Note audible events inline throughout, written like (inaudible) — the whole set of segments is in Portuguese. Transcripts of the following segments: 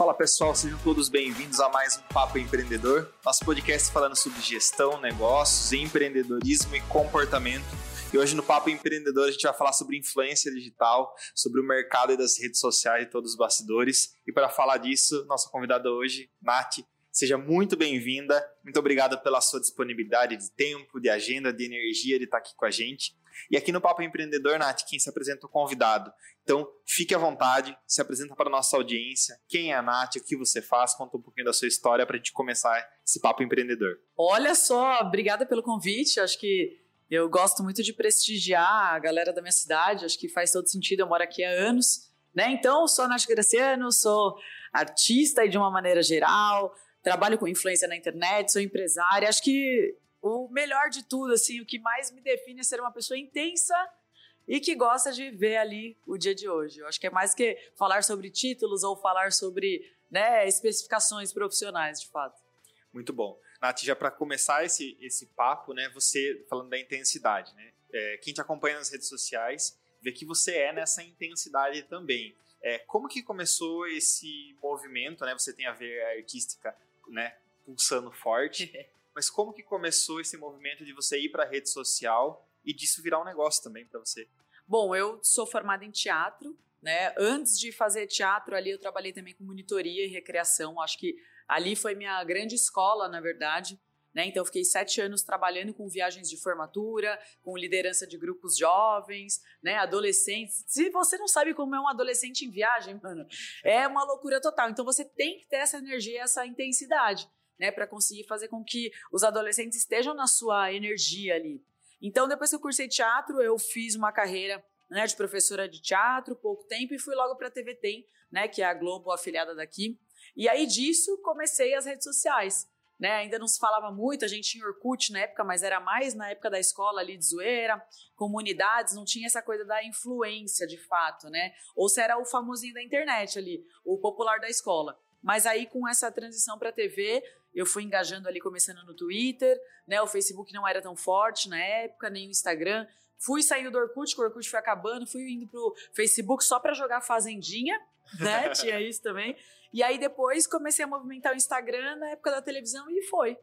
Fala pessoal, sejam todos bem-vindos a mais um Papo Empreendedor, nosso podcast falando sobre gestão, negócios, empreendedorismo e comportamento. E hoje no Papo Empreendedor a gente vai falar sobre influência digital, sobre o mercado e das redes sociais e todos os bastidores. E para falar disso, nossa convidada hoje, Nath, seja muito bem-vinda. Muito obrigado pela sua disponibilidade de tempo, de agenda, de energia de estar aqui com a gente. E aqui no Papo Empreendedor, Nath, quem se apresenta é o convidado. Então, fique à vontade, se apresenta para a nossa audiência. Quem é a Nath, o que você faz, conta um pouquinho da sua história para a gente começar esse Papo Empreendedor. Olha só, obrigada pelo convite. Acho que eu gosto muito de prestigiar a galera da minha cidade, acho que faz todo sentido, eu moro aqui há anos. Né? Então, sou a Nath Graciano, sou artista e de uma maneira geral, trabalho com influência na internet, sou empresária. Acho que o melhor de tudo, assim, o que mais me define é ser uma pessoa intensa e que gosta de ver ali o dia de hoje. Eu acho que é mais que falar sobre títulos ou falar sobre né, especificações profissionais, de fato. Muito bom. Nath, já para começar esse, esse papo, né, você falando da intensidade, né? É, quem te acompanha nas redes sociais vê que você é nessa intensidade também. É, como que começou esse movimento, né? Você tem a ver a artística, né, pulsando forte. (laughs) Mas como que começou esse movimento de você ir para a rede social e disso virar um negócio também para você? Bom, eu sou formada em teatro, né? Antes de fazer teatro ali, eu trabalhei também com monitoria e recreação. Acho que ali foi minha grande escola, na verdade. Né? Então, eu fiquei sete anos trabalhando com viagens de formatura, com liderança de grupos jovens, né? adolescentes. Se você não sabe como é um adolescente em viagem, mano, é uma loucura total. Então, você tem que ter essa energia, essa intensidade né, para conseguir fazer com que os adolescentes estejam na sua energia ali. Então, depois que eu cursei teatro, eu fiz uma carreira né, de professora de teatro, pouco tempo, e fui logo para a TV Tem, né, que é a Globo afiliada daqui. E aí disso comecei as redes sociais. Né, ainda não se falava muito, a gente tinha Orkut na época, mas era mais na época da escola ali de zoeira, comunidades, não tinha essa coisa da influência de fato, né? Ou se era o famosinho da internet ali, o popular da escola. Mas aí com essa transição para TV, eu fui engajando ali, começando no Twitter, né? O Facebook não era tão forte na época, nem o Instagram. Fui saindo do Orkut, que o Orkut foi acabando, fui indo pro Facebook só para jogar Fazendinha, né? (laughs) Tinha isso também. E aí depois comecei a movimentar o Instagram na época da televisão e foi.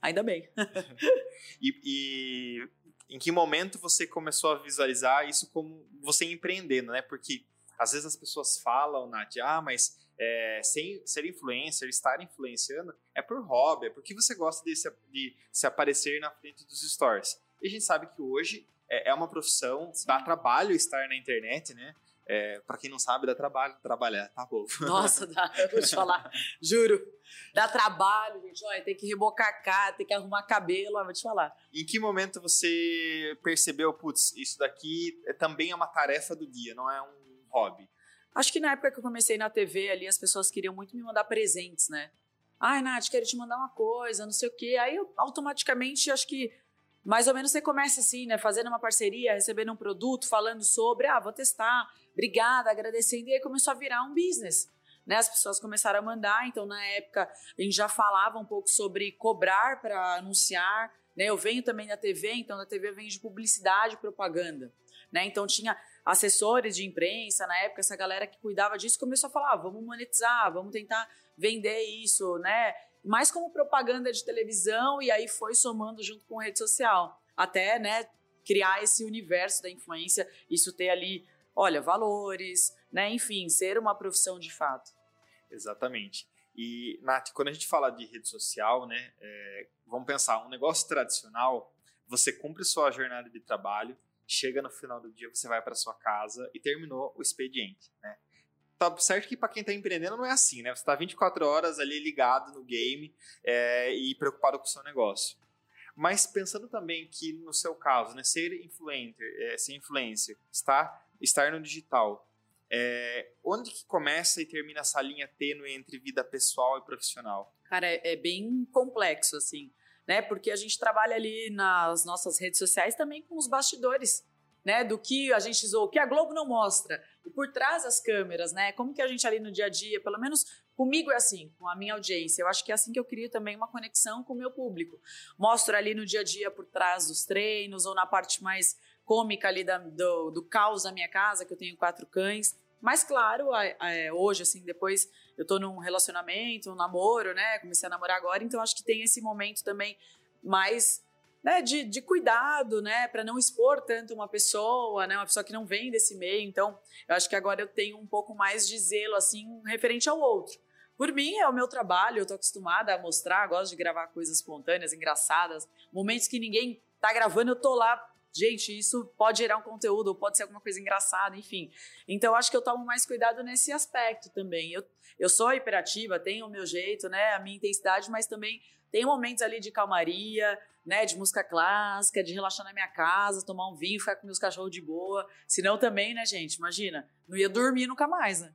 Ainda bem. (laughs) e, e em que momento você começou a visualizar isso como você empreendendo, né? Porque às vezes as pessoas falam, Nath, ah, mas é, sem ser influencer, estar influenciando, é por hobby, é porque você gosta de se, de se aparecer na frente dos stories. E a gente sabe que hoje é, é uma profissão, dá trabalho estar na internet, né? É, para quem não sabe, dá trabalho trabalhar, tá bom? Nossa, dá, eu (laughs) vou te falar, juro. Dá trabalho, gente. Olha, tem que rebocar a cara, tem que arrumar cabelo, eu vou te falar. Em que momento você percebeu, putz, isso daqui é, também é uma tarefa do dia, não é um hobby? Acho que na época que eu comecei na TV ali, as pessoas queriam muito me mandar presentes, né? Ai, Nath, quero te mandar uma coisa, não sei o quê. Aí eu automaticamente acho que mais ou menos você começa assim, né? Fazendo uma parceria, recebendo um produto, falando sobre, ah, vou testar, obrigada, agradecendo. E aí começou a virar um business. Né, as pessoas começaram a mandar, então na época a gente já falava um pouco sobre cobrar para anunciar, né? Eu venho também da TV, então na TV vem de publicidade e propaganda, né? Então tinha assessores de imprensa, na época, essa galera que cuidava disso começou a falar: ah, vamos monetizar, vamos tentar vender isso, né? Mais como propaganda de televisão, e aí foi somando junto com rede social. Até, né, criar esse universo da influência, isso ter ali, olha, valores, né? Enfim, ser uma profissão de fato. Exatamente. E, Nath, quando a gente fala de rede social, né, é, vamos pensar, um negócio tradicional, você cumpre sua jornada de trabalho, chega no final do dia, você vai para sua casa e terminou o expediente, né? Tá certo que para quem está empreendendo não é assim, né? Você está 24 horas ali ligado no game é, e preocupado com o seu negócio. Mas pensando também que no seu caso, né, ser influencer, é, ser influencer, estar, estar no digital, é, onde que começa e termina essa linha tênue entre vida pessoal e profissional? Cara, é, é bem complexo, assim né? Porque a gente trabalha ali nas nossas redes sociais também com os bastidores, né? Do que a gente usou, o que a Globo não mostra, o por trás das câmeras, né? Como que a gente ali no dia a dia, pelo menos comigo é assim, com a minha audiência. Eu acho que é assim que eu crio também uma conexão com o meu público. Mostro ali no dia a dia por trás dos treinos ou na parte mais cômica ali da, do, do caos da minha casa, que eu tenho quatro cães. Mas claro, é, hoje, assim, depois eu tô num relacionamento, um namoro, né? Comecei a namorar agora, então acho que tem esse momento também mais né, de, de cuidado, né, para não expor tanto uma pessoa, né, uma pessoa que não vem desse meio. Então, eu acho que agora eu tenho um pouco mais de zelo, assim, referente ao outro. Por mim, é o meu trabalho, eu tô acostumada a mostrar, gosto de gravar coisas espontâneas, engraçadas, momentos que ninguém tá gravando, eu tô lá. Gente, isso pode gerar um conteúdo, pode ser alguma coisa engraçada, enfim. Então, acho que eu tomo mais cuidado nesse aspecto também. Eu, eu sou hiperativa, tenho o meu jeito, né, a minha intensidade, mas também tem momentos ali de calmaria, né, de música clássica, de relaxar na minha casa, tomar um vinho, ficar com meus cachorros de boa. Senão também, né, gente, imagina, não ia dormir nunca mais, né?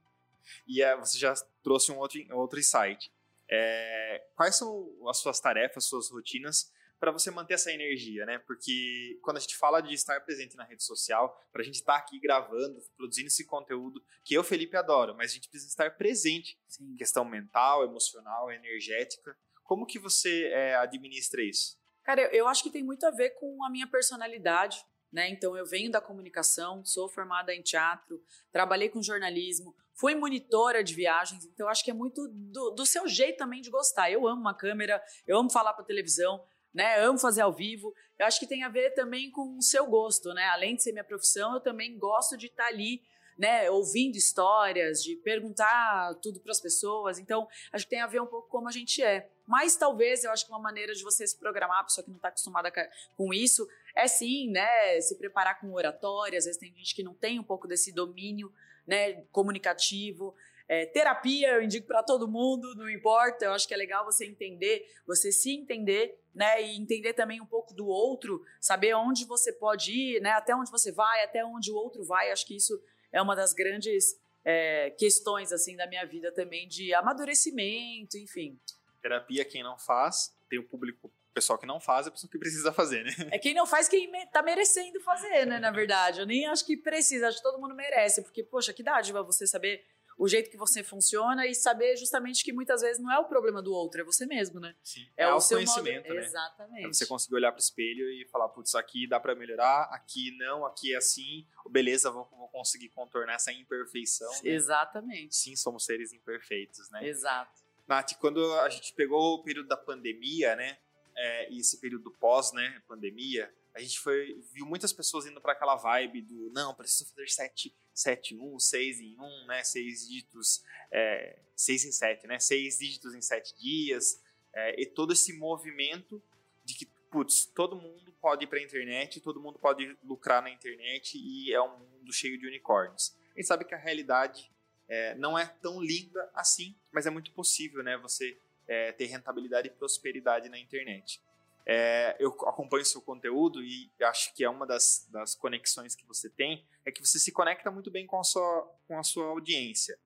E é, você já trouxe um outro, outro insight. É, quais são as suas tarefas, suas rotinas para você manter essa energia, né? Porque quando a gente fala de estar presente na rede social, para a gente estar tá aqui gravando, produzindo esse conteúdo, que eu, Felipe, adoro, mas a gente precisa estar presente. Sim. Questão mental, emocional, energética. Como que você é, administra isso? Cara, eu, acho que tem muito a ver com a minha personalidade, né? Então eu venho da comunicação, sou formada em teatro, trabalhei com jornalismo, fui monitora de viagens, então acho que é muito do, do seu jeito também de gostar. Eu amo uma câmera, eu amo falar para televisão, né? Amo fazer ao vivo. Eu acho que tem a ver também com o seu gosto, né? Além de ser minha profissão, eu também gosto de estar tá ali né, ouvindo histórias, de perguntar tudo para as pessoas. Então, acho que tem a ver um pouco como a gente é. Mas talvez eu acho que uma maneira de você se programar, a pessoa que não está acostumada com isso, é sim, né, se preparar com oratória. Às vezes tem gente que não tem um pouco desse domínio, né, comunicativo. É, terapia, eu indico para todo mundo, não importa. Eu acho que é legal você entender, você se entender, né? E entender também um pouco do outro, saber onde você pode ir, né? Até onde você vai, até onde o outro vai. Acho que isso é uma das grandes é, questões assim da minha vida também de amadurecimento, enfim. Terapia quem não faz, tem o público pessoal que não faz, é a pessoa que precisa fazer, né? É quem não faz quem me, tá merecendo fazer, né, na verdade. Eu nem acho que precisa, acho que todo mundo merece, porque poxa, que dádiva você saber o jeito que você funciona e saber justamente que muitas vezes não é o problema do outro, é você mesmo, né? Sim. É, é o seu conhecimento, modo... né? Exatamente. É você conseguir olhar para o espelho e falar, putz, aqui dá para melhorar, aqui não, aqui é assim, beleza, vou, vou conseguir contornar essa imperfeição. Né? Exatamente. Sim, somos seres imperfeitos, né? Exato. Nath, quando a gente pegou o período da pandemia, né? É, e esse período pós, né, pandemia, a gente foi, viu muitas pessoas indo para aquela vibe do não, preciso fazer sete, sete em um, seis em um, né? Seis dígitos, é, seis em sete, né? Seis dígitos em sete dias. É, e todo esse movimento de que, putz, todo mundo pode ir para a internet, todo mundo pode lucrar na internet e é um mundo cheio de unicórnios. A gente sabe que a realidade é, não é tão linda assim, mas é muito possível, né? Você é, ter rentabilidade e prosperidade na internet. É, eu acompanho seu conteúdo e acho que é uma das, das conexões que você tem é que você se conecta muito bem com a sua, com a sua audiência.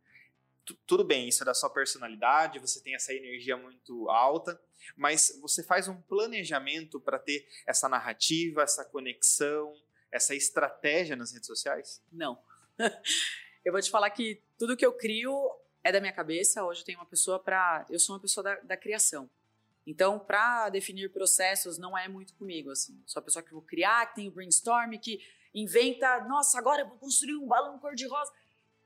T tudo bem, isso é da sua personalidade, você tem essa energia muito alta, mas você faz um planejamento para ter essa narrativa, essa conexão, essa estratégia nas redes sociais? Não. (laughs) eu vou te falar que tudo que eu crio é da minha cabeça. Hoje eu tenho uma pessoa para. Eu sou uma pessoa da, da criação. Então, para definir processos, não é muito comigo, assim. Sou a pessoa que vou criar, que tem o brainstorm, que inventa, nossa, agora eu vou construir um balão cor-de-rosa.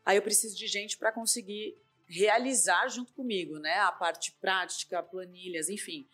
Aí eu preciso de gente para conseguir realizar junto comigo, né? A parte prática, planilhas, enfim.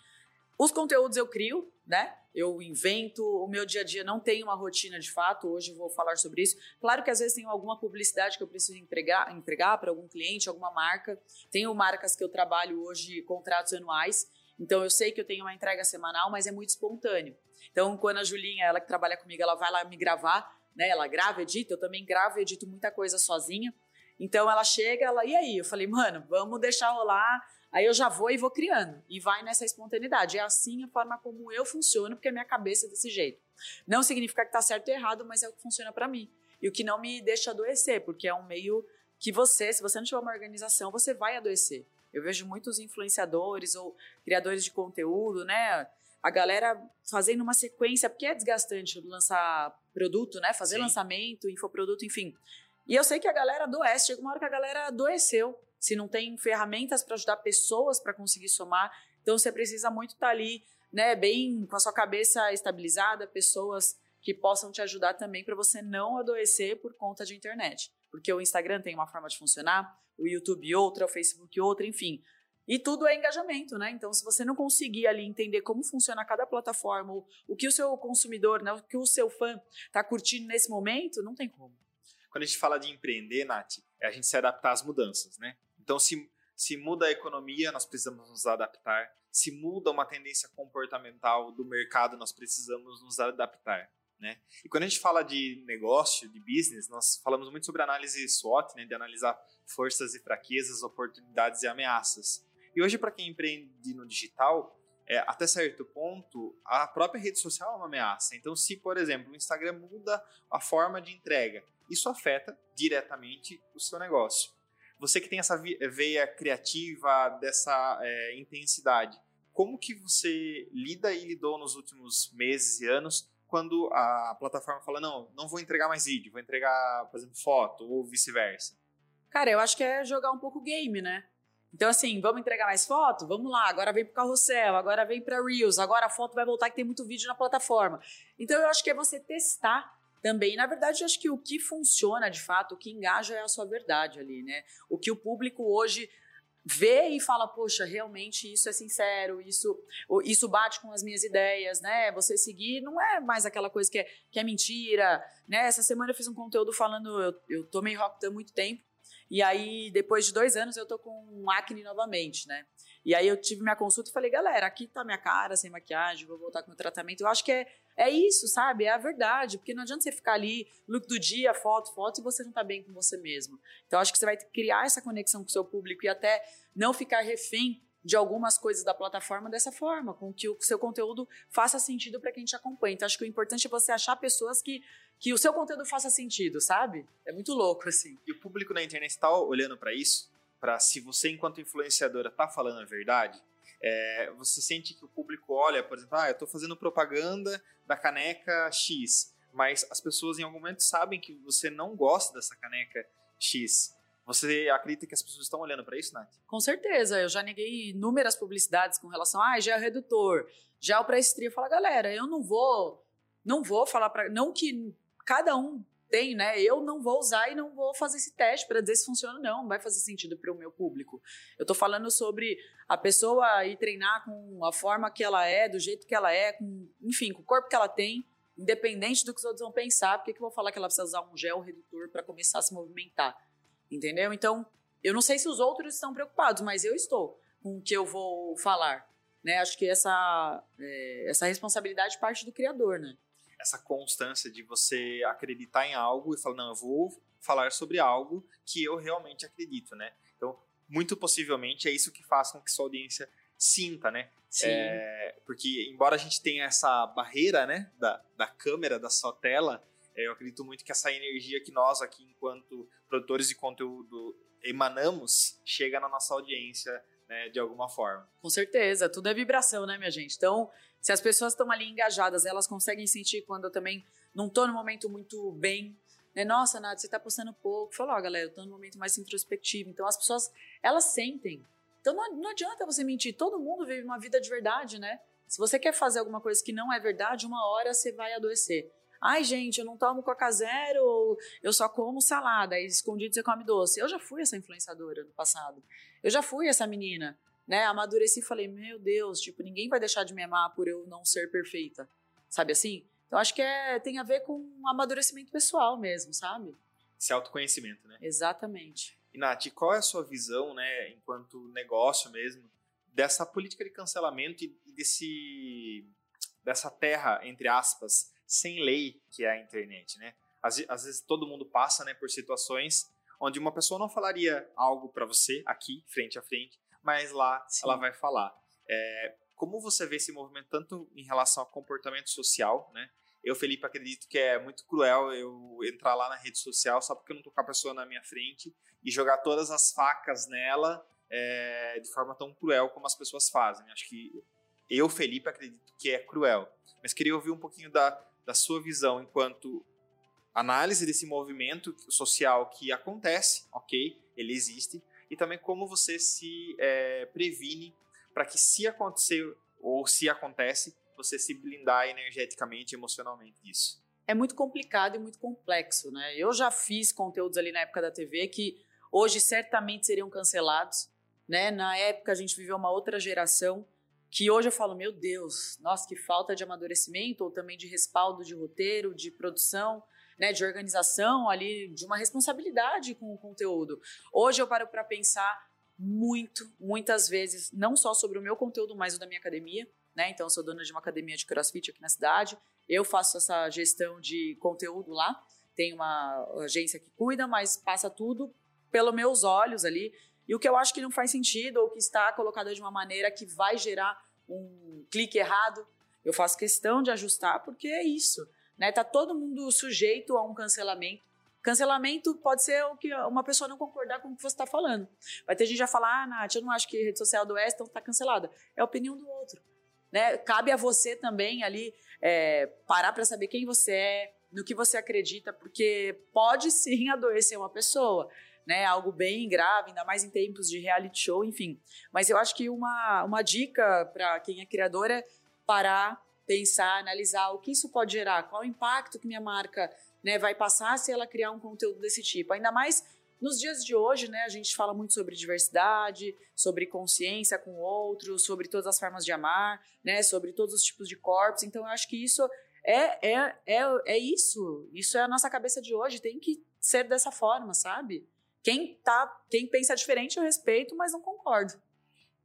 Os conteúdos eu crio, né? Eu invento, o meu dia a dia não tem uma rotina de fato, hoje vou falar sobre isso. Claro que às vezes tem alguma publicidade que eu preciso entregar, entregar para algum cliente, alguma marca. Tenho marcas que eu trabalho hoje, contratos anuais, então eu sei que eu tenho uma entrega semanal, mas é muito espontâneo. Então quando a Julinha, ela que trabalha comigo, ela vai lá me gravar, né? Ela grava, edita, eu também gravo, edito muita coisa sozinha. Então ela chega, ela, e aí? Eu falei, mano, vamos deixar rolar. Aí eu já vou e vou criando. E vai nessa espontaneidade. É assim a forma como eu funciono, porque a minha cabeça é desse jeito. Não significa que tá certo ou errado, mas é o que funciona para mim. E o que não me deixa adoecer, porque é um meio que você, se você não tiver uma organização, você vai adoecer. Eu vejo muitos influenciadores ou criadores de conteúdo, né? A galera fazendo uma sequência, porque é desgastante lançar produto, né? Fazer Sim. lançamento, infoproduto, enfim. E eu sei que a galera adoece. Chega uma hora que a galera adoeceu. Se não tem ferramentas para ajudar pessoas para conseguir somar. Então você precisa muito estar tá ali, né? Bem com a sua cabeça estabilizada, pessoas que possam te ajudar também para você não adoecer por conta de internet. Porque o Instagram tem uma forma de funcionar, o YouTube outra, o Facebook outra, enfim. E tudo é engajamento, né? Então, se você não conseguir ali entender como funciona cada plataforma, o, que o seu consumidor, né, o que o seu fã está curtindo nesse momento, não tem como. Quando a gente fala de empreender, Nath, é a gente se adaptar às mudanças, né? Então, se, se muda a economia, nós precisamos nos adaptar. Se muda uma tendência comportamental do mercado, nós precisamos nos adaptar. Né? E quando a gente fala de negócio, de business, nós falamos muito sobre análise SWOT, né? de analisar forças e fraquezas, oportunidades e ameaças. E hoje, para quem empreende no digital, é, até certo ponto, a própria rede social é uma ameaça. Então, se, por exemplo, o Instagram muda a forma de entrega, isso afeta diretamente o seu negócio. Você que tem essa veia criativa, dessa é, intensidade, como que você lida e lidou nos últimos meses e anos quando a plataforma fala, não, não vou entregar mais vídeo, vou entregar, por exemplo, foto ou vice-versa? Cara, eu acho que é jogar um pouco game, né? Então, assim, vamos entregar mais foto? Vamos lá, agora vem pro carrossel, agora vem para Reels, agora a foto vai voltar que tem muito vídeo na plataforma. Então, eu acho que é você testar também. Na verdade, eu acho que o que funciona de fato, o que engaja é a sua verdade ali, né? O que o público hoje vê e fala, poxa, realmente isso é sincero, isso isso bate com as minhas ideias, né? Você seguir não é mais aquela coisa que é, que é mentira, né? Essa semana eu fiz um conteúdo falando, eu, eu tomei rock há muito tempo, e aí depois de dois anos eu tô com acne novamente, né? E aí eu tive minha consulta e falei, galera, aqui tá minha cara sem maquiagem, vou voltar com o tratamento. Eu acho que é, é isso, sabe? É a verdade, porque não adianta você ficar ali, look do dia, foto, foto, e você não tá bem com você mesmo. Então acho que você vai criar essa conexão com o seu público e até não ficar refém de algumas coisas da plataforma dessa forma, com que o seu conteúdo faça sentido para quem te acompanha. Então acho que o importante é você achar pessoas que que o seu conteúdo faça sentido, sabe? É muito louco assim. E o público na internet está olhando para isso? para se você, enquanto influenciadora, está falando a verdade, é, você sente que o público olha, por exemplo, ah, eu estou fazendo propaganda da caneca X, mas as pessoas em algum momento sabem que você não gosta dessa caneca X. Você acredita que as pessoas estão olhando para isso, Nath? Com certeza. Eu já neguei inúmeras publicidades com relação a ah, já é redutor, já é o pré-estria. Fala, galera, eu não vou, não vou falar para, não que cada um tem, né? Eu não vou usar e não vou fazer esse teste para dizer se funciona ou não, não vai fazer sentido para o meu público. Eu estou falando sobre a pessoa ir treinar com a forma que ela é, do jeito que ela é, com, enfim, com o corpo que ela tem, independente do que os outros vão pensar, porque que eu vou falar que ela precisa usar um gel redutor para começar a se movimentar? Entendeu? Então, eu não sei se os outros estão preocupados, mas eu estou com o que eu vou falar. Né? Acho que essa, é, essa responsabilidade parte do criador, né? Essa constância de você acreditar em algo e falar, não, eu vou falar sobre algo que eu realmente acredito, né? Então, muito possivelmente é isso que faz com que sua audiência sinta, né? Sim. É, porque, embora a gente tenha essa barreira, né, da, da câmera, da sua tela, é, eu acredito muito que essa energia que nós aqui, enquanto produtores de conteúdo, emanamos, chega na nossa audiência, né, de alguma forma. Com certeza, tudo é vibração, né, minha gente? Então, se as pessoas estão ali engajadas, elas conseguem sentir quando eu também não estou no momento muito bem. Né? Nossa, Nath, você está postando pouco. Falou, ó, galera, eu estou no momento mais introspectivo. Então as pessoas, elas sentem. Então não, não adianta você mentir. Todo mundo vive uma vida de verdade, né? Se você quer fazer alguma coisa que não é verdade, uma hora você vai adoecer. Ai, gente, eu não tomo Coca Zero, eu só como salada, aí escondido você come doce. Eu já fui essa influenciadora no passado. Eu já fui essa menina né, amadureci e falei, meu Deus, tipo, ninguém vai deixar de me amar por eu não ser perfeita, sabe assim? Então acho que é, tem a ver com um amadurecimento pessoal mesmo, sabe? Esse autoconhecimento, né? Exatamente. E Nath, qual é a sua visão, né, enquanto negócio mesmo, dessa política de cancelamento e desse dessa terra, entre aspas, sem lei que é a internet, né? Às, às vezes todo mundo passa, né, por situações onde uma pessoa não falaria algo para você aqui, frente a frente, mas lá Sim. ela vai falar. É, como você vê esse movimento tanto em relação ao comportamento social, né? Eu, Felipe, acredito que é muito cruel eu entrar lá na rede social só porque eu não tô com a pessoa na minha frente e jogar todas as facas nela é, de forma tão cruel como as pessoas fazem. Acho que eu, Felipe, acredito que é cruel. Mas queria ouvir um pouquinho da, da sua visão enquanto análise desse movimento social que acontece, ok? Ele existe, e também como você se é, previne para que se acontecer ou se acontece, você se blindar energeticamente, emocionalmente disso. é muito complicado e muito complexo, né? Eu já fiz conteúdos ali na época da TV que hoje certamente seriam cancelados, né? Na época a gente viveu uma outra geração que hoje eu falo, meu Deus, nossa, que falta de amadurecimento ou também de respaldo de roteiro, de produção, né, de organização ali, de uma responsabilidade com o conteúdo. Hoje eu paro para pensar muito, muitas vezes, não só sobre o meu conteúdo, mas o da minha academia, né? Então eu sou dona de uma academia de CrossFit aqui na cidade. Eu faço essa gestão de conteúdo lá. Tem uma agência que cuida, mas passa tudo pelos meus olhos ali. E o que eu acho que não faz sentido ou que está colocado de uma maneira que vai gerar um clique errado, eu faço questão de ajustar porque é isso, né? Tá todo mundo sujeito a um cancelamento. Cancelamento pode ser o que uma pessoa não concordar com o que você está falando. Vai ter gente já falar, ah, Nath, eu não acho que a rede social do Weston está cancelada. É a opinião do outro. Né? Cabe a você também ali é, parar para saber quem você é, no que você acredita, porque pode sim (laughs) adoecer uma pessoa. Né, algo bem grave, ainda mais em tempos de reality show, enfim. Mas eu acho que uma, uma dica para quem é criador é parar, pensar, analisar o que isso pode gerar, qual o impacto que minha marca né, vai passar se ela criar um conteúdo desse tipo. Ainda mais nos dias de hoje, né, a gente fala muito sobre diversidade, sobre consciência com o outro, sobre todas as formas de amar, né, sobre todos os tipos de corpos. Então, eu acho que isso é, é, é, é isso. Isso é a nossa cabeça de hoje. Tem que ser dessa forma, sabe? Quem, tá, quem pensa diferente eu respeito, mas não concordo.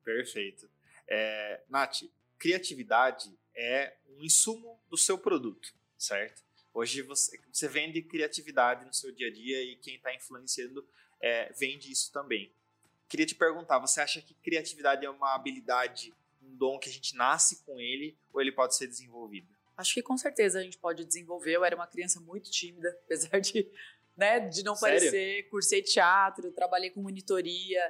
Perfeito. É, Nath, criatividade é um insumo do seu produto, certo? Hoje você, você vende criatividade no seu dia a dia e quem está influenciando é, vende isso também. Queria te perguntar, você acha que criatividade é uma habilidade, um dom que a gente nasce com ele ou ele pode ser desenvolvido? Acho que com certeza a gente pode desenvolver. Eu era uma criança muito tímida, (laughs) apesar de, né, de não Sério? parecer. Cursei teatro, trabalhei com monitoria,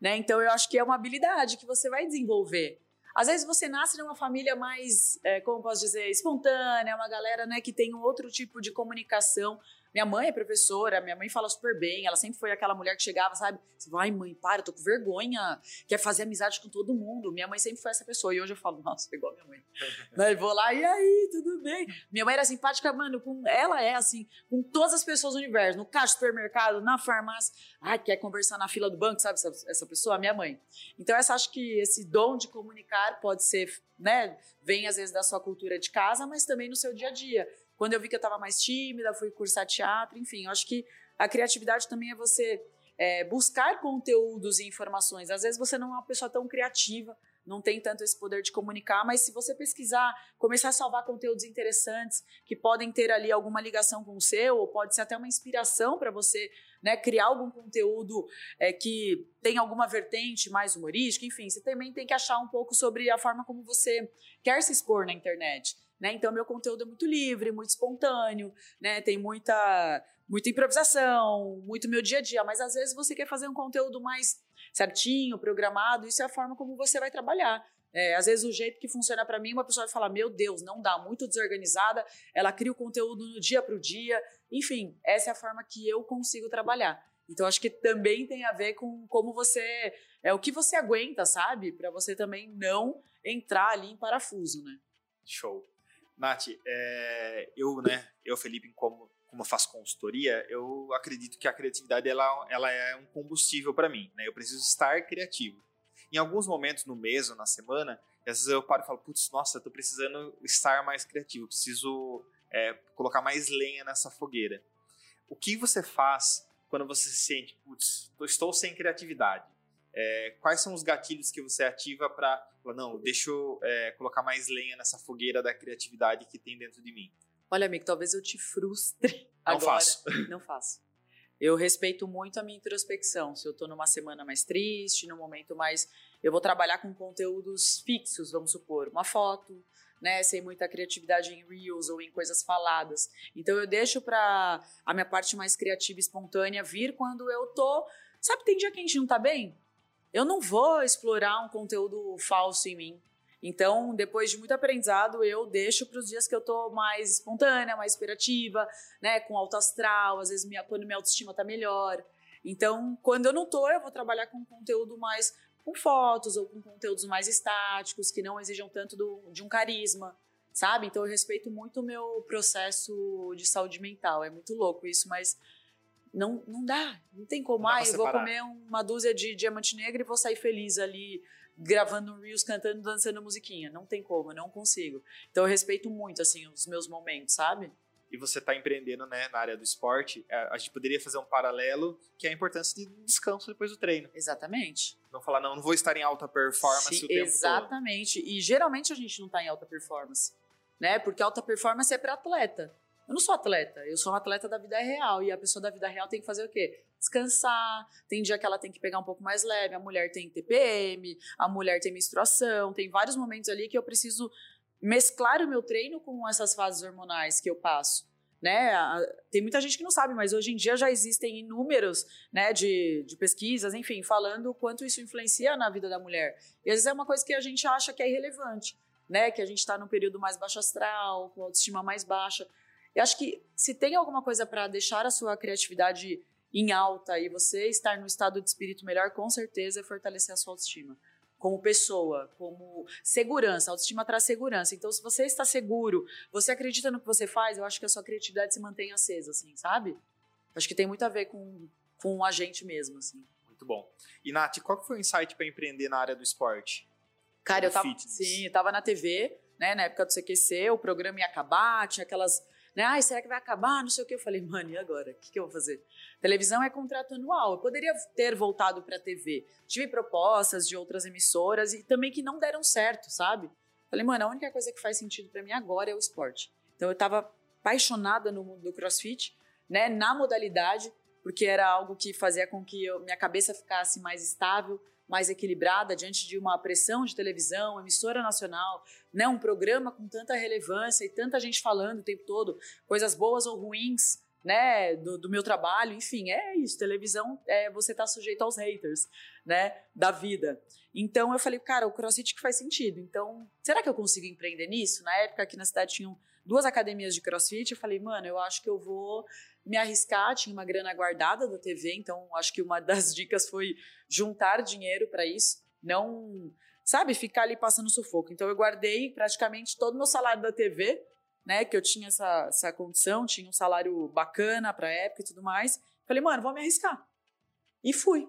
né? Então eu acho que é uma habilidade que você vai desenvolver. Às vezes você nasce numa família mais, é, como posso dizer, espontânea, uma galera né, que tem um outro tipo de comunicação minha mãe é professora, minha mãe fala super bem, ela sempre foi aquela mulher que chegava, sabe? Vai, mãe, para, eu tô com vergonha, quer fazer amizade com todo mundo. Minha mãe sempre foi essa pessoa. E hoje eu falo, nossa, é igual a minha mãe. (laughs) né? Vou lá, e aí, tudo bem? Minha mãe era simpática, mano, com, ela é assim, com todas as pessoas do universo, no caixa do supermercado, na farmácia. Ai, quer conversar na fila do banco, sabe essa, essa pessoa? Minha mãe. Então, essa acho que esse dom de comunicar pode ser, né? Vem às vezes da sua cultura de casa, mas também no seu dia a dia. Quando eu vi que eu estava mais tímida, fui cursar teatro, enfim, eu acho que a criatividade também é você é, buscar conteúdos e informações. Às vezes você não é uma pessoa tão criativa, não tem tanto esse poder de comunicar, mas se você pesquisar, começar a salvar conteúdos interessantes que podem ter ali alguma ligação com o seu, ou pode ser até uma inspiração para você né, criar algum conteúdo é, que tem alguma vertente mais humorística, enfim, você também tem que achar um pouco sobre a forma como você quer se expor na internet. Né? Então, meu conteúdo é muito livre, muito espontâneo, né? tem muita, muita improvisação, muito meu dia a dia, mas às vezes você quer fazer um conteúdo mais certinho, programado, isso é a forma como você vai trabalhar. É, às vezes o jeito que funciona para mim, uma pessoa vai falar: Meu Deus, não dá, muito desorganizada, ela cria o conteúdo no dia para o dia. Enfim, essa é a forma que eu consigo trabalhar. Então acho que também tem a ver com como você. É o que você aguenta, sabe? Para você também não entrar ali em parafuso, né? Show. Nath, é, eu, né, eu, Felipe, como, como faço consultoria, eu acredito que a criatividade ela, ela é um combustível para mim, né? Eu preciso estar criativo. Em alguns momentos no mês ou na semana, às vezes eu paro e falo, putz, nossa, tô precisando estar mais criativo, preciso é, colocar mais lenha nessa fogueira. O que você faz quando você se sente, putz, estou sem criatividade? É, quais são os gatilhos que você ativa para não, deixa eu é, colocar mais lenha nessa fogueira da criatividade que tem dentro de mim? Olha, amigo, talvez eu te frustre. (laughs) Não agora. faço. (laughs) Não faço. Eu respeito muito a minha introspecção. Se eu estou numa semana mais triste, num momento mais. Eu vou trabalhar com conteúdos fixos, vamos supor, uma foto, né, sem muita criatividade em reels ou em coisas faladas. Então eu deixo para a minha parte mais criativa e espontânea vir quando eu tô, sabe, tem dia que a gente não tá bem? Eu não vou explorar um conteúdo falso em mim. Então, depois de muito aprendizado, eu deixo para os dias que eu tô mais espontânea, mais inspirativa, né, com alto astral, às vezes minha, quando minha autoestima tá melhor. Então, quando eu não tô, eu vou trabalhar com conteúdo mais com fotos ou com conteúdos mais estáticos, que não exijam tanto do, de um carisma. sabe? Então eu respeito muito o meu processo de saúde mental. É muito louco isso, mas não, não dá. Não tem como. ah, eu vou comer uma dúzia de diamante negro e vou sair feliz ali gravando Reels, cantando, dançando musiquinha. Não tem como, eu não consigo. Então eu respeito muito, assim, os meus momentos, sabe? E você está empreendendo né, na área do esporte, é, a gente poderia fazer um paralelo que é a importância de descanso depois do treino. Exatamente. Não falar, não, não vou estar em alta performance Sim, o tempo Exatamente. Todo. E geralmente a gente não está em alta performance, né? Porque alta performance é para atleta. Eu não sou atleta, eu sou um atleta da vida real. E a pessoa da vida real tem que fazer o quê? Descansar. Tem dia que ela tem que pegar um pouco mais leve. A mulher tem TPM, a mulher tem menstruação. Tem vários momentos ali que eu preciso mesclar o meu treino com essas fases hormonais que eu passo. Né? Tem muita gente que não sabe, mas hoje em dia já existem inúmeros né, de, de pesquisas, enfim, falando o quanto isso influencia na vida da mulher. E às vezes é uma coisa que a gente acha que é irrelevante, né? Que a gente está num período mais baixo astral, com autoestima mais baixa. Eu acho que se tem alguma coisa para deixar a sua criatividade em alta e você estar no estado de espírito melhor, com certeza é fortalecer a sua autoestima como pessoa, como segurança. A autoestima traz segurança. Então, se você está seguro, você acredita no que você faz, eu acho que a sua criatividade se mantém acesa, assim, sabe? Acho que tem muito a ver com, com a gente mesmo, assim. Muito bom. E, Nath, qual foi o insight para empreender na área do esporte? Cara, eu tava, sim, eu tava na TV, né, na época do CQC, o programa ia acabar, tinha aquelas né? Ai, será que vai acabar? Não sei o que. Eu falei, mano, e agora? O que, que eu vou fazer? Televisão é contrato anual. Eu poderia ter voltado para TV. Tive propostas de outras emissoras e também que não deram certo, sabe? Falei, mano, a única coisa que faz sentido para mim agora é o esporte. Então eu estava apaixonada no mundo do CrossFit, né? Na modalidade, porque era algo que fazia com que eu, minha cabeça ficasse mais estável, mais equilibrada diante de uma pressão de televisão, emissora nacional, né, um programa com tanta relevância e tanta gente falando o tempo todo, coisas boas ou ruins, né, do, do meu trabalho, enfim, é isso. Televisão é você tá sujeito aos haters, né, da vida. Então eu falei, cara, o CrossFit que faz sentido. Então, será que eu consigo empreender nisso? Na época aqui na cidade tinham duas academias de CrossFit, eu falei, mano, eu acho que eu vou me arriscar, tinha uma grana guardada da TV, então acho que uma das (laughs) dicas foi juntar dinheiro para isso, não, sabe, ficar ali passando sufoco. Então eu guardei praticamente todo o meu salário da TV, né, que eu tinha essa, essa condição, tinha um salário bacana para época e tudo mais. Falei, mano, vou me arriscar. E fui.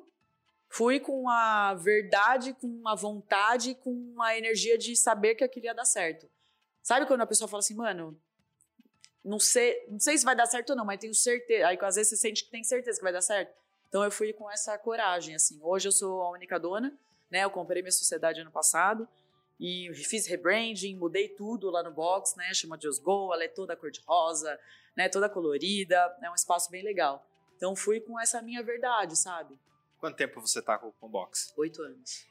Fui com a verdade, com a vontade, com a energia de saber que aquilo ia dar certo. Sabe quando a pessoa fala assim, mano, não sei, não sei se vai dar certo ou não, mas tenho certeza. Aí às vezes você sente que tem certeza que vai dar certo. Então eu fui com essa coragem, assim. Hoje eu sou a única dona, né? Eu comprei minha sociedade ano passado e fiz rebranding, mudei tudo lá no box, né? Chama Just Go, ela é toda cor de rosa, né? Toda colorida, é um espaço bem legal. Então fui com essa minha verdade, sabe? Quanto tempo você tá com o box? Oito anos.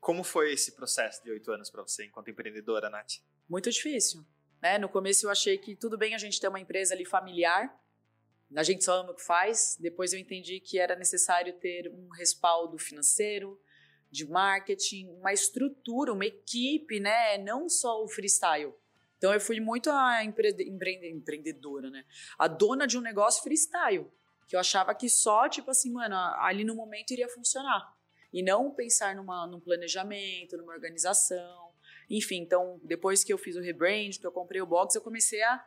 Como foi esse processo de oito anos para você enquanto empreendedora, Nath? Muito difícil. Né? No começo eu achei que tudo bem a gente ter uma empresa ali familiar, a gente só ama o que faz. Depois eu entendi que era necessário ter um respaldo financeiro, de marketing, uma estrutura, uma equipe, né? Não só o freestyle. Então eu fui muito a empre empreende empreendedora, né? A dona de um negócio freestyle, que eu achava que só, tipo assim, mano, ali no momento iria funcionar. E não pensar numa, num planejamento, numa organização. Enfim, então depois que eu fiz o rebrand, que eu comprei o box, eu comecei a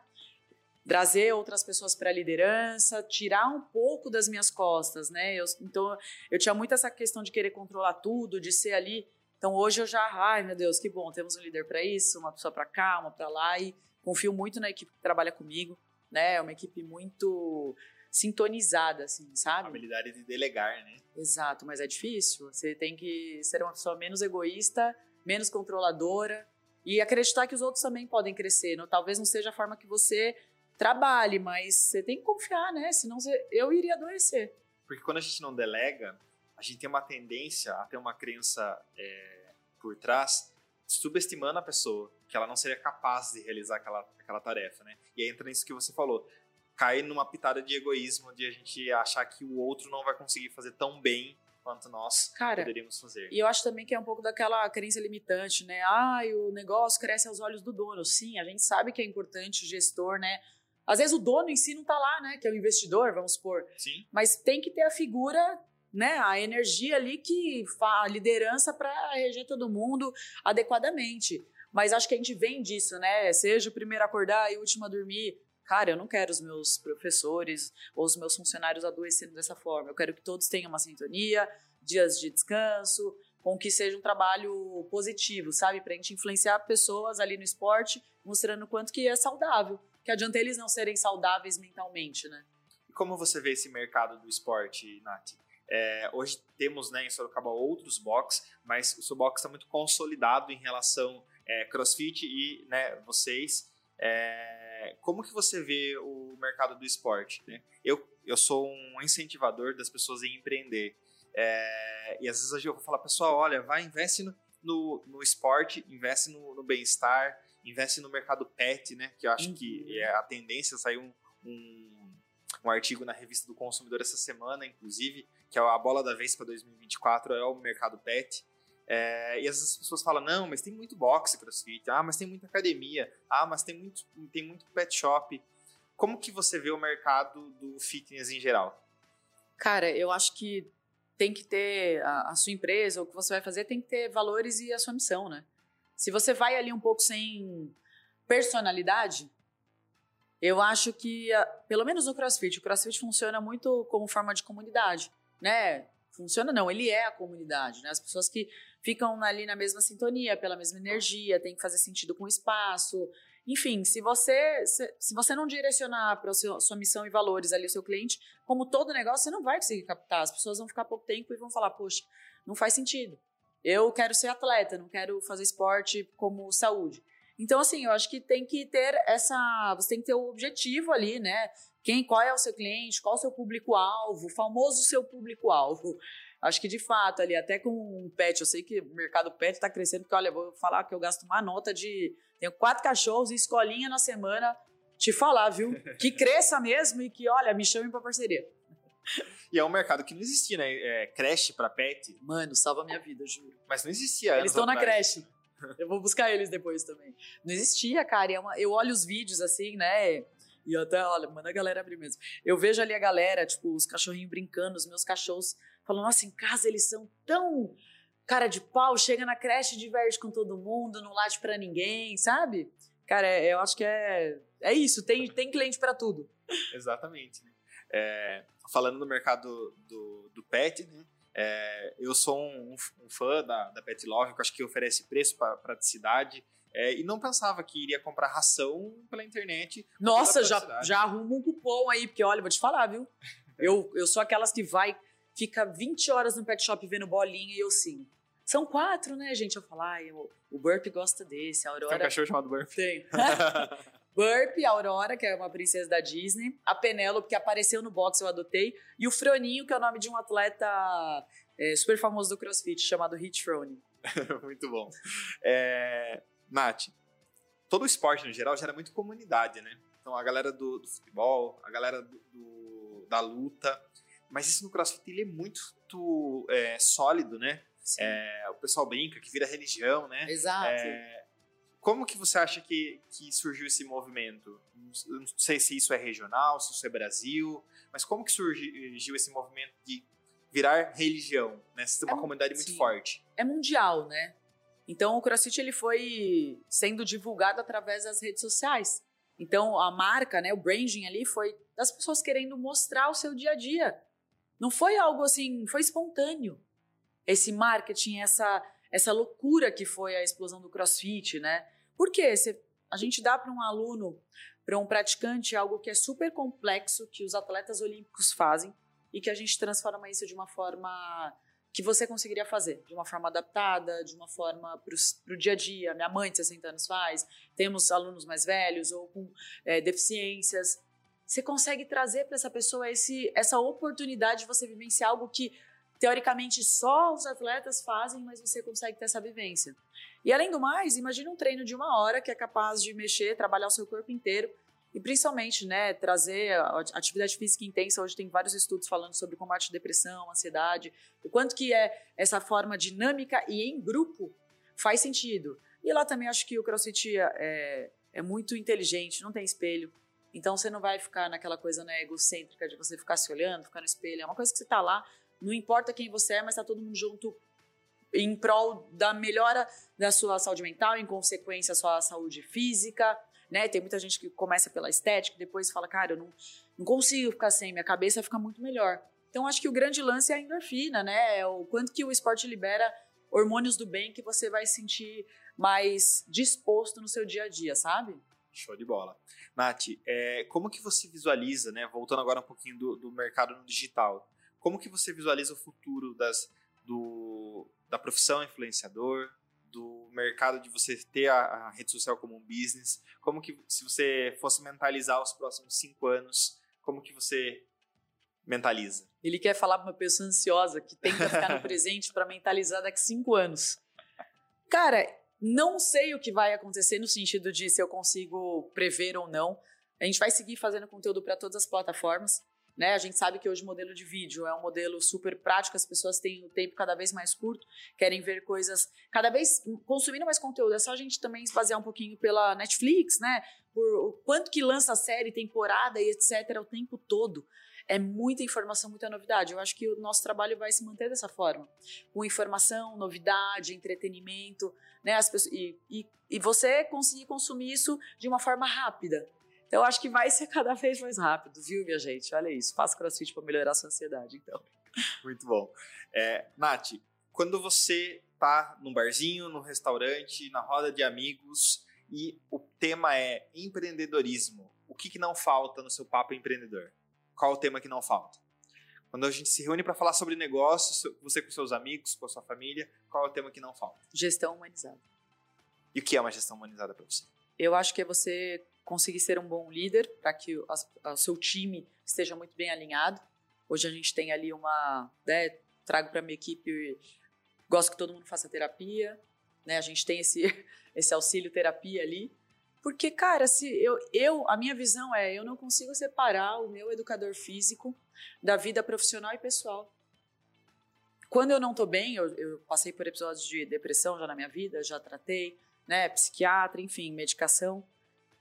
trazer outras pessoas para a liderança, tirar um pouco das minhas costas, né? Eu, então eu tinha muito essa questão de querer controlar tudo, de ser ali. Então hoje eu já, ai meu Deus, que bom, temos um líder para isso, uma pessoa para cá, uma para lá e confio muito na equipe que trabalha comigo, né? É uma equipe muito sintonizada, assim, sabe? A habilidade de delegar, né? Exato, mas é difícil. Você tem que ser uma pessoa menos egoísta menos controladora e acreditar que os outros também podem crescer. Não, talvez não seja a forma que você trabalhe, mas você tem que confiar, né? Senão você, eu iria adoecer. Porque quando a gente não delega, a gente tem uma tendência a ter uma crença é, por trás subestimando a pessoa, que ela não seria capaz de realizar aquela, aquela tarefa, né? E aí entra nisso que você falou. Cai numa pitada de egoísmo, de a gente achar que o outro não vai conseguir fazer tão bem quanto nós Cara, poderíamos fazer. E eu acho também que é um pouco daquela crença limitante, né? Ah, o negócio cresce aos olhos do dono. Sim, a gente sabe que é importante o gestor, né? Às vezes o dono em si não tá lá, né? Que é o investidor, vamos supor. Sim. Mas tem que ter a figura, né? A energia ali que a liderança para reger todo mundo adequadamente. Mas acho que a gente vem disso, né? Seja o primeiro a acordar e o último a dormir. Cara, eu não quero os meus professores ou os meus funcionários adoecendo dessa forma. Eu quero que todos tenham uma sintonia, dias de descanso, com que seja um trabalho positivo, sabe? Pra gente influenciar pessoas ali no esporte, mostrando o quanto que é saudável. Que adianta eles não serem saudáveis mentalmente, né? E como você vê esse mercado do esporte, Nath? É, hoje temos né, em Sorocaba outros box, mas o seu box está muito consolidado em relação é, CrossFit e né, vocês. É, como que você vê o mercado do esporte? Né? Eu, eu sou um incentivador das pessoas em empreender. É, e às vezes eu vou falar, pessoal, olha, vai, investe no, no, no esporte, investe no, no bem-estar, investe no mercado pet, né? Que eu acho uhum. que é a tendência, saiu um, um, um, artigo na revista do consumidor essa semana, inclusive, que é a bola da vez para 2024 é o mercado pet. É, e as pessoas falam, não, mas tem muito boxe crossfit, ah, mas tem muita academia, ah, mas tem muito, tem muito pet shop. Como que você vê o mercado do fitness em geral? Cara, eu acho que tem que ter a, a sua empresa, o que você vai fazer tem que ter valores e a sua missão, né? Se você vai ali um pouco sem personalidade, eu acho que, pelo menos no CrossFit, o CrossFit funciona muito como forma de comunidade, né? Funciona não, ele é a comunidade, né? As pessoas que ficam ali na mesma sintonia, pela mesma energia, tem que fazer sentido com o espaço. Enfim, se você se, se você não direcionar para a sua missão e valores ali o seu cliente, como todo negócio, você não vai conseguir captar. As pessoas vão ficar pouco tempo e vão falar, poxa, não faz sentido. Eu quero ser atleta, não quero fazer esporte como saúde. Então, assim, eu acho que tem que ter essa. Você tem que ter o objetivo ali, né? Quem, qual é o seu cliente, qual é o seu público-alvo, o famoso seu público-alvo. Acho que de fato, ali, até com um pet, eu sei que o mercado pet está crescendo, porque, olha, vou falar que eu gasto uma nota de. Tenho quatro cachorros e escolinha na semana. Te falar, viu? Que (laughs) cresça mesmo e que, olha, me chamem para parceria. E é um mercado que não existia, né? É, creche para pet. Mano, salva minha vida, juro. Mas não existia. Eles estão na creche. (laughs) Eu vou buscar eles depois também. Não existia, cara. É uma, eu olho os vídeos assim, né? E até, olha, manda a galera abrir mesmo. Eu vejo ali a galera, tipo, os cachorrinhos brincando, os meus cachorros falando, nossa, em casa eles são tão cara de pau, chega na creche, diverte com todo mundo, não late para ninguém, sabe? Cara, é, eu acho que é, é isso, tem, tem cliente para tudo. Exatamente. Né? É, falando no mercado do, do pet, né? É, eu sou um, um, fã da, da Pet Love, que eu acho que oferece preço para praticidade. É, e não pensava que iria comprar ração pela internet. Nossa, já, já arrumo um cupom aí, porque olha, vou te falar, viu? (laughs) eu, eu sou aquelas que vai, fica 20 horas no pet shop vendo bolinha e eu sim. São quatro, né, gente? Eu falo, ai, o, o Burp gosta desse, a Aurora. Tem um cachorro chamado Burp? Tem. (laughs) Burp, a Aurora, que é uma princesa da Disney, a Penélope, que apareceu no box, eu adotei, e o Froninho, que é o nome de um atleta é, super famoso do CrossFit, chamado Hit Froning. (laughs) muito bom. É, Nath, todo o esporte no geral gera muito comunidade, né? Então a galera do, do futebol, a galera do, do, da luta, mas isso no CrossFit ele é muito é, sólido, né? É, o pessoal brinca que vira religião, né? Exato. É, como que você acha que, que surgiu esse movimento? Não sei se isso é regional, se isso é Brasil, mas como que surgiu esse movimento de virar religião, né? Você tem uma é, comunidade muito sim. forte. É mundial, né? Então o CrossFit ele foi sendo divulgado através das redes sociais. Então a marca, né, o branding ali foi das pessoas querendo mostrar o seu dia a dia. Não foi algo assim, foi espontâneo. Esse marketing, essa essa loucura que foi a explosão do CrossFit, né? Porque você, a gente dá para um aluno, para um praticante, algo que é super complexo, que os atletas olímpicos fazem, e que a gente transforma isso de uma forma que você conseguiria fazer, de uma forma adaptada, de uma forma para o dia a dia. Minha mãe de 60 anos faz, temos alunos mais velhos ou com é, deficiências. Você consegue trazer para essa pessoa esse, essa oportunidade de você vivenciar algo que teoricamente só os atletas fazem, mas você consegue ter essa vivência. E além do mais, imagine um treino de uma hora que é capaz de mexer, trabalhar o seu corpo inteiro e principalmente, né, trazer atividade física intensa. Hoje tem vários estudos falando sobre combate à depressão, ansiedade, o quanto que é essa forma dinâmica e em grupo faz sentido. E lá também acho que o CrossFit é, é muito inteligente, não tem espelho. Então você não vai ficar naquela coisa né, egocêntrica de você ficar se olhando, ficar no espelho. É uma coisa que você tá lá, não importa quem você é, mas tá todo mundo junto em prol da melhora da sua saúde mental, em consequência, a sua saúde física, né? Tem muita gente que começa pela estética, depois fala, cara, eu não, não consigo ficar sem, minha cabeça fica muito melhor. Então, acho que o grande lance é a endorfina, né? É o quanto que o esporte libera hormônios do bem que você vai sentir mais disposto no seu dia a dia, sabe? Show de bola. Nath, é, como que você visualiza, né? Voltando agora um pouquinho do, do mercado no digital, como que você visualiza o futuro das, do, da profissão influenciador, do mercado de você ter a, a, rede social como um business? Como que, se você fosse mentalizar os próximos cinco anos, como que você mentaliza? Ele quer falar para uma pessoa ansiosa que tenta ficar no (laughs) presente para mentalizar daqui cinco anos. Cara, não sei o que vai acontecer no sentido de se eu consigo prever ou não. A gente vai seguir fazendo conteúdo para todas as plataformas. Né? A gente sabe que hoje o modelo de vídeo é um modelo super prático, as pessoas têm o tempo cada vez mais curto, querem ver coisas cada vez consumindo mais conteúdo. É só a gente também basear um pouquinho pela Netflix, né? Por o quanto que lança série, temporada e etc. o tempo todo é muita informação, muita novidade. Eu acho que o nosso trabalho vai se manter dessa forma, com informação, novidade, entretenimento, né? As pessoas, e, e, e você conseguir consumir isso de uma forma rápida. Então, eu acho que vai ser cada vez mais rápido, viu, minha gente? Olha isso. Faça crossfit para melhorar a sua ansiedade, então. Muito bom. É, Nath, quando você tá num barzinho, num restaurante, na roda de amigos e o tema é empreendedorismo, o que, que não falta no seu papo empreendedor? qual o tema que não falta? Quando a gente se reúne para falar sobre negócios, você com seus amigos, com a sua família, qual é o tema que não falta? Gestão humanizada. E o que é uma gestão humanizada para você? Eu acho que é você conseguir ser um bom líder para que o seu time esteja muito bem alinhado. Hoje a gente tem ali uma, né, trago para minha equipe, gosto que todo mundo faça terapia, né? A gente tem esse (laughs) esse auxílio terapia ali. Porque, cara, se eu, eu, a minha visão é, eu não consigo separar o meu educador físico da vida profissional e pessoal. Quando eu não tô bem, eu, eu passei por episódios de depressão já na minha vida, já tratei, né, psiquiatra, enfim, medicação.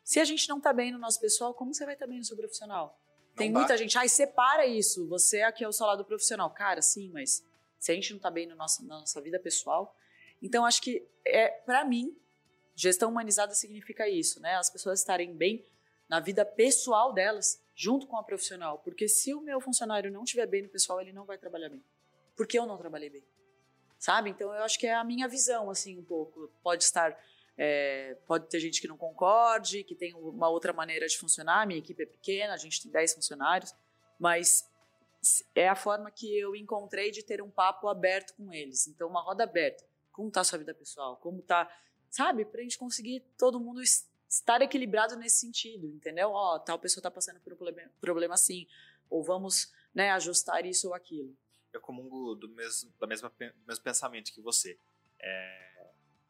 Se a gente não tá bem no nosso pessoal, como você vai estar tá bem no seu profissional? Não Tem muita gente, ai, separa isso, você aqui é o seu lado profissional. Cara, sim, mas se a gente não tá bem no nosso, na nossa vida pessoal, então acho que é para mim Gestão humanizada significa isso, né? As pessoas estarem bem na vida pessoal delas, junto com a profissional. Porque se o meu funcionário não estiver bem no pessoal, ele não vai trabalhar bem. Porque eu não trabalhei bem. Sabe? Então eu acho que é a minha visão, assim, um pouco. Pode estar. É, pode ter gente que não concorde, que tem uma outra maneira de funcionar. Minha equipe é pequena, a gente tem 10 funcionários, mas é a forma que eu encontrei de ter um papo aberto com eles. Então, uma roda aberta. Como está a sua vida pessoal? Como está sabe? Pra gente conseguir todo mundo estar equilibrado nesse sentido, entendeu? Ó, oh, tal pessoa tá passando por um problema, problema assim, ou vamos, né, ajustar isso ou aquilo. Eu comungo do mesmo, da mesma, do mesmo pensamento que você. É,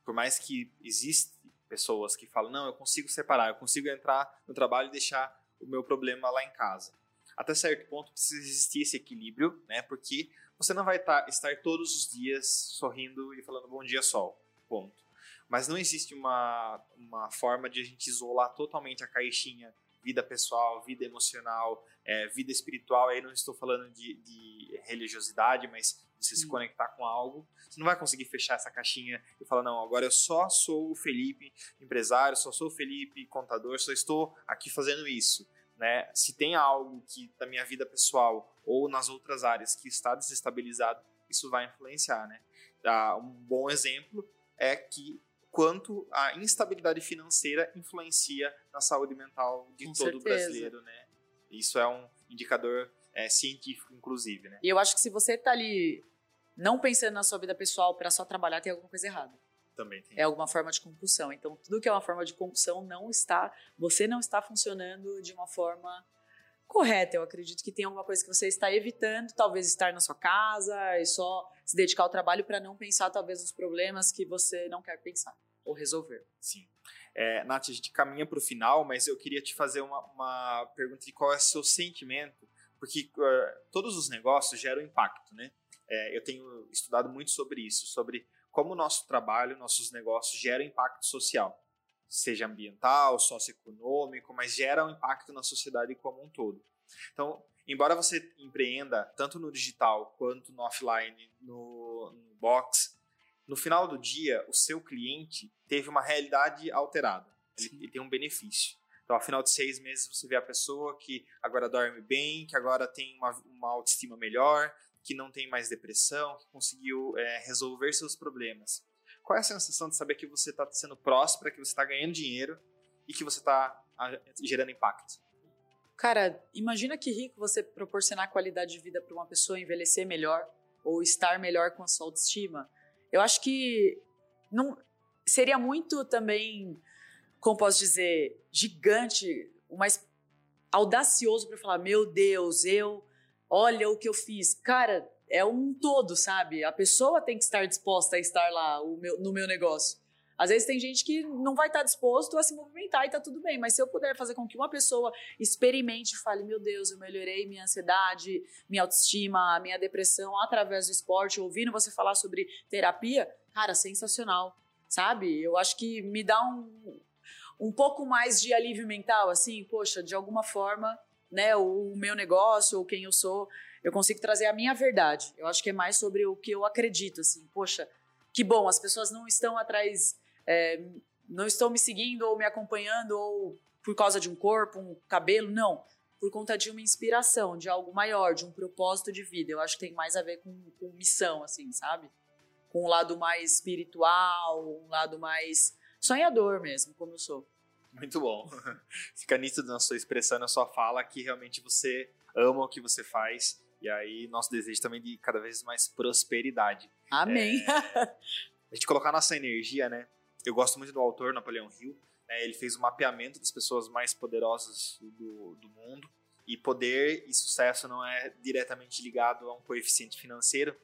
por mais que existem pessoas que falam, não, eu consigo separar, eu consigo entrar no trabalho e deixar o meu problema lá em casa. Até certo ponto precisa existir esse equilíbrio, né? Porque você não vai tá, estar todos os dias sorrindo e falando bom dia sol, ponto. Mas não existe uma, uma forma de a gente isolar totalmente a caixinha vida pessoal, vida emocional, é, vida espiritual. Aí não estou falando de, de religiosidade, mas você se conectar com algo. Você não vai conseguir fechar essa caixinha e falar, não, agora eu só sou o Felipe empresário, só sou o Felipe contador, só estou aqui fazendo isso. Né? Se tem algo que na minha vida pessoal ou nas outras áreas que está desestabilizado, isso vai influenciar. Né? Ah, um bom exemplo é que quanto a instabilidade financeira influencia na saúde mental de Com todo certeza. brasileiro, né? Isso é um indicador é, científico, inclusive, né? E eu acho que se você está ali não pensando na sua vida pessoal para só trabalhar, tem alguma coisa errada. Também tem. É alguma forma de compulsão. Então, tudo que é uma forma de compulsão não está, você não está funcionando de uma forma correta. Eu acredito que tem alguma coisa que você está evitando, talvez estar na sua casa e só se dedicar ao trabalho para não pensar talvez nos problemas que você não quer pensar ou resolver. Sim. É, Nath, a gente caminha para o final, mas eu queria te fazer uma, uma pergunta de qual é o seu sentimento, porque uh, todos os negócios geram impacto, né? É, eu tenho estudado muito sobre isso, sobre como o nosso trabalho, nossos negócios geram impacto social, seja ambiental, socioeconômico, mas gera um impacto na sociedade como um todo. Então, embora você empreenda tanto no digital quanto no offline, no, no box, no final do dia, o seu cliente teve uma realidade alterada. Ele, ele, tem um benefício. Então, ao final de seis meses, você vê a pessoa que agora dorme bem, que agora tem uma, uma autoestima melhor, que não tem mais depressão, que conseguiu é, resolver seus problemas. Qual é a sensação de saber que você está sendo próspera, que você está ganhando dinheiro e que você está gerando impacto? Cara, imagina que rico você proporcionar qualidade de vida para uma pessoa envelhecer melhor ou estar melhor com a sua autoestima. Eu acho que não seria muito também, como posso dizer, gigante, o mais audacioso para falar, meu Deus, eu, olha o que eu fiz. Cara, é um todo, sabe? A pessoa tem que estar disposta a estar lá meu, no meu negócio. Às vezes tem gente que não vai estar disposto a se movimentar e tá tudo bem, mas se eu puder fazer com que uma pessoa experimente e fale, meu Deus, eu melhorei minha ansiedade, minha autoestima, minha depressão através do esporte, ouvindo você falar sobre terapia, cara, sensacional, sabe? Eu acho que me dá um, um pouco mais de alívio mental, assim, poxa, de alguma forma, né, o, meu negócio ou quem eu sou, eu consigo trazer a minha verdade. Eu acho que é mais sobre o que eu acredito, assim, poxa, que bom, as pessoas não estão atrás é, não estão me seguindo ou me acompanhando ou por causa de um corpo, um cabelo, não. Por conta de uma inspiração, de algo maior, de um propósito de vida. Eu acho que tem mais a ver com, com missão, assim, sabe? Com um lado mais espiritual, um lado mais sonhador mesmo, como eu sou. Muito bom. (laughs) Fica nítido na sua expressão, na sua fala, que realmente você ama o que você faz. E aí, nosso desejo também de cada vez mais prosperidade. Amém. É, a gente colocar nossa energia, né? eu gosto muito do autor Napoleão Hill. Né, ele fez um mapeamento das pessoas mais poderosas do, do mundo. E poder e sucesso não é diretamente ligado a um coeficiente financeiro,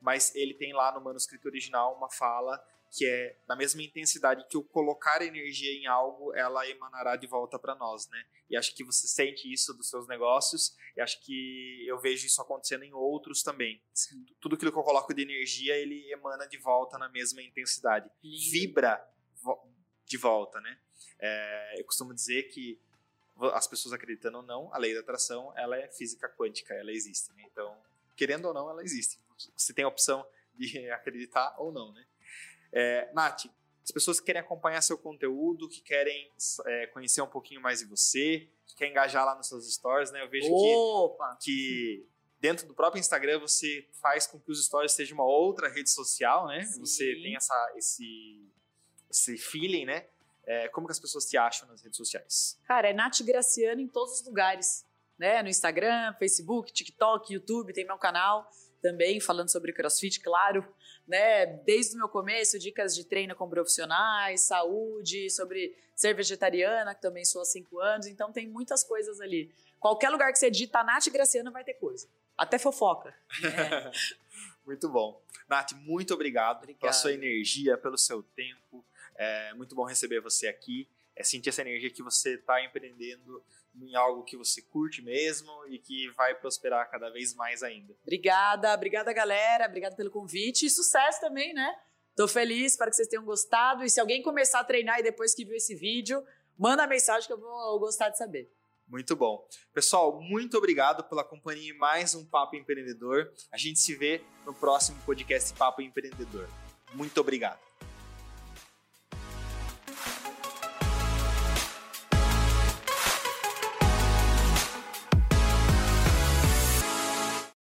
mas ele tem lá no manuscrito original uma fala que é na mesma intensidade que o colocar energia em algo, ela emanará de volta para nós, né? E acho que você sente isso dos seus negócios, e acho que eu vejo isso acontecendo em outros também. Sim. Tudo aquilo que eu coloco de energia, ele emana de volta na mesma intensidade. Lindo. Vibra de volta, né? É, eu costumo dizer que as pessoas acreditando ou não, a lei da atração, ela é física quântica, ela existe, né? Então, querendo ou não, ela existe. Você tem a opção de (laughs) acreditar ou não, né? É, Nath, as pessoas que querem acompanhar seu conteúdo, que querem é, conhecer um pouquinho mais de você, que querem engajar lá nos seus stories, né? Eu vejo que, que dentro do próprio Instagram você faz com que os stories sejam uma outra rede social, né? Sim. Você tem essa, esse, esse feeling, né? É, como que as pessoas te acham nas redes sociais? Cara, é Nath Graciano em todos os lugares, né? No Instagram, Facebook, TikTok, YouTube, tem meu canal também falando sobre CrossFit, claro, né? Desde o meu começo, dicas de treino com profissionais, saúde, sobre ser vegetariana, que também sou há cinco anos, então tem muitas coisas ali. Qualquer lugar que você digita Nath Graciano vai ter coisa. Até fofoca. É. (laughs) muito bom. Nath, muito obrigado, obrigado pela sua energia, pelo seu tempo. É muito bom receber você aqui. É sentir essa energia que você está empreendendo em algo que você curte mesmo e que vai prosperar cada vez mais ainda. Obrigada, obrigada galera, obrigada pelo convite e sucesso também, né? Tô feliz, espero que vocês tenham gostado e se alguém começar a treinar e depois que viu esse vídeo, manda mensagem que eu vou gostar de saber. Muito bom. Pessoal, muito obrigado pela companhia em mais um Papo Empreendedor. A gente se vê no próximo podcast Papo Empreendedor. Muito obrigado.